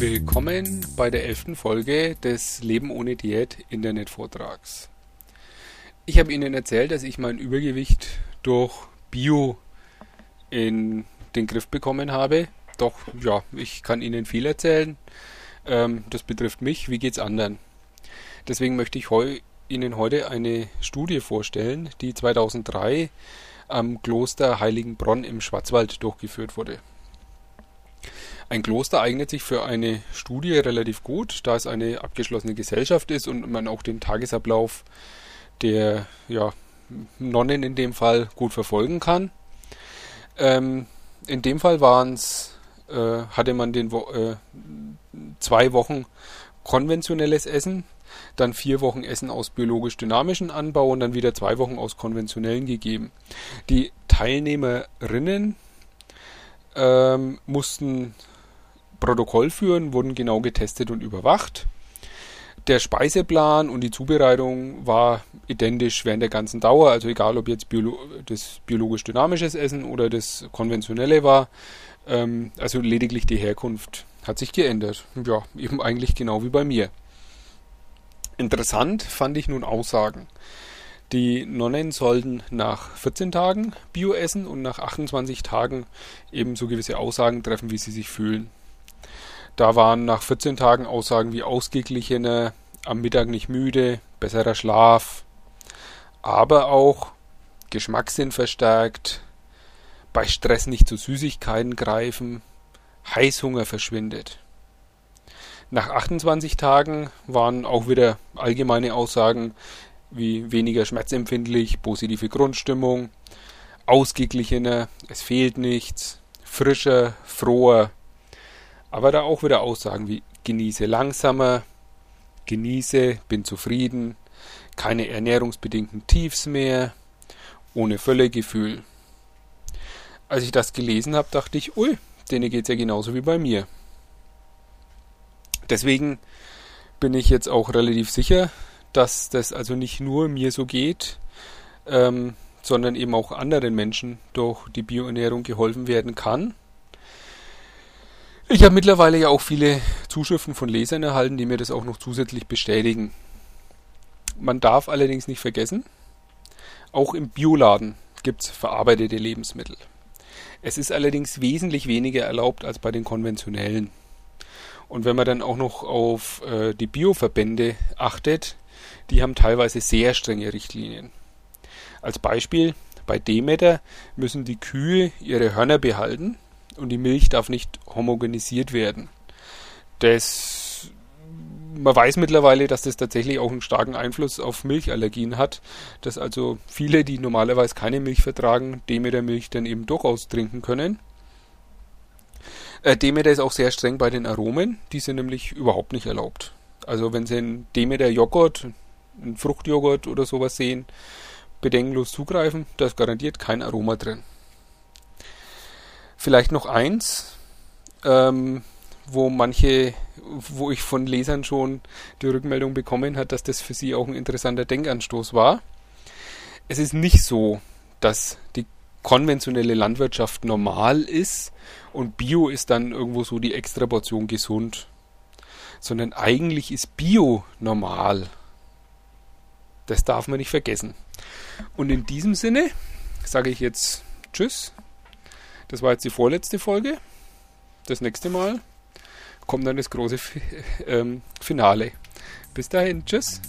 Willkommen bei der elften Folge des Leben ohne Diät Internetvortrags. Ich habe Ihnen erzählt, dass ich mein Übergewicht durch Bio in den Griff bekommen habe. Doch, ja, ich kann Ihnen viel erzählen. Ähm, das betrifft mich. Wie geht's anderen? Deswegen möchte ich heu Ihnen heute eine Studie vorstellen, die 2003 am Kloster Heiligenbronn im Schwarzwald durchgeführt wurde. Ein Kloster eignet sich für eine Studie relativ gut, da es eine abgeschlossene Gesellschaft ist und man auch den Tagesablauf der ja, Nonnen in dem Fall gut verfolgen kann. Ähm, in dem Fall waren's, äh, hatte man den Wo äh, zwei Wochen konventionelles Essen, dann vier Wochen Essen aus biologisch dynamischen Anbau und dann wieder zwei Wochen aus konventionellen gegeben. Die Teilnehmerinnen ähm, mussten Protokoll führen, wurden genau getestet und überwacht. Der Speiseplan und die Zubereitung war identisch während der ganzen Dauer, also egal ob jetzt Biolo das biologisch-dynamisches Essen oder das konventionelle war. Ähm, also lediglich die Herkunft hat sich geändert. Ja, eben eigentlich genau wie bei mir. Interessant fand ich nun Aussagen. Die Nonnen sollten nach 14 Tagen Bio essen und nach 28 Tagen ebenso gewisse Aussagen treffen, wie sie sich fühlen. Da waren nach 14 Tagen Aussagen wie ausgeglichener, am Mittag nicht müde, besserer Schlaf, aber auch Geschmackssinn verstärkt, bei Stress nicht zu Süßigkeiten greifen, Heißhunger verschwindet. Nach 28 Tagen waren auch wieder allgemeine Aussagen wie weniger schmerzempfindlich, positive Grundstimmung, ausgeglichener, es fehlt nichts, frischer, froher, aber da auch wieder Aussagen wie genieße langsamer, genieße, bin zufrieden, keine ernährungsbedingten Tiefs mehr, ohne Völlegefühl. Als ich das gelesen habe, dachte ich, ui, denen geht's ja genauso wie bei mir. Deswegen bin ich jetzt auch relativ sicher, dass das also nicht nur mir so geht, ähm, sondern eben auch anderen Menschen durch die Bioernährung geholfen werden kann. Ich habe mittlerweile ja auch viele Zuschriften von Lesern erhalten, die mir das auch noch zusätzlich bestätigen. Man darf allerdings nicht vergessen, auch im Bioladen gibt es verarbeitete Lebensmittel. Es ist allerdings wesentlich weniger erlaubt als bei den konventionellen. Und wenn man dann auch noch auf äh, die Bioverbände achtet, die haben teilweise sehr strenge Richtlinien. Als Beispiel, bei Demeter müssen die Kühe ihre Hörner behalten und die Milch darf nicht homogenisiert werden. Das, man weiß mittlerweile, dass das tatsächlich auch einen starken Einfluss auf Milchallergien hat, dass also viele, die normalerweise keine Milch vertragen, Demeter-Milch dann eben durchaus trinken können. Äh, Demeter ist auch sehr streng bei den Aromen, die sind nämlich überhaupt nicht erlaubt. Also wenn Sie einen Demeter-Joghurt, einen Fruchtjoghurt oder sowas sehen, bedenkenlos zugreifen, da ist garantiert kein Aroma drin. Vielleicht noch eins, ähm, wo manche, wo ich von Lesern schon die Rückmeldung bekommen hat, dass das für sie auch ein interessanter Denkanstoß war. Es ist nicht so, dass die konventionelle Landwirtschaft normal ist und Bio ist dann irgendwo so die extra Portion gesund, sondern eigentlich ist Bio normal. Das darf man nicht vergessen. Und in diesem Sinne sage ich jetzt Tschüss das war jetzt die vorletzte Folge. Das nächste Mal kommt dann das große ähm, Finale. Bis dahin, tschüss.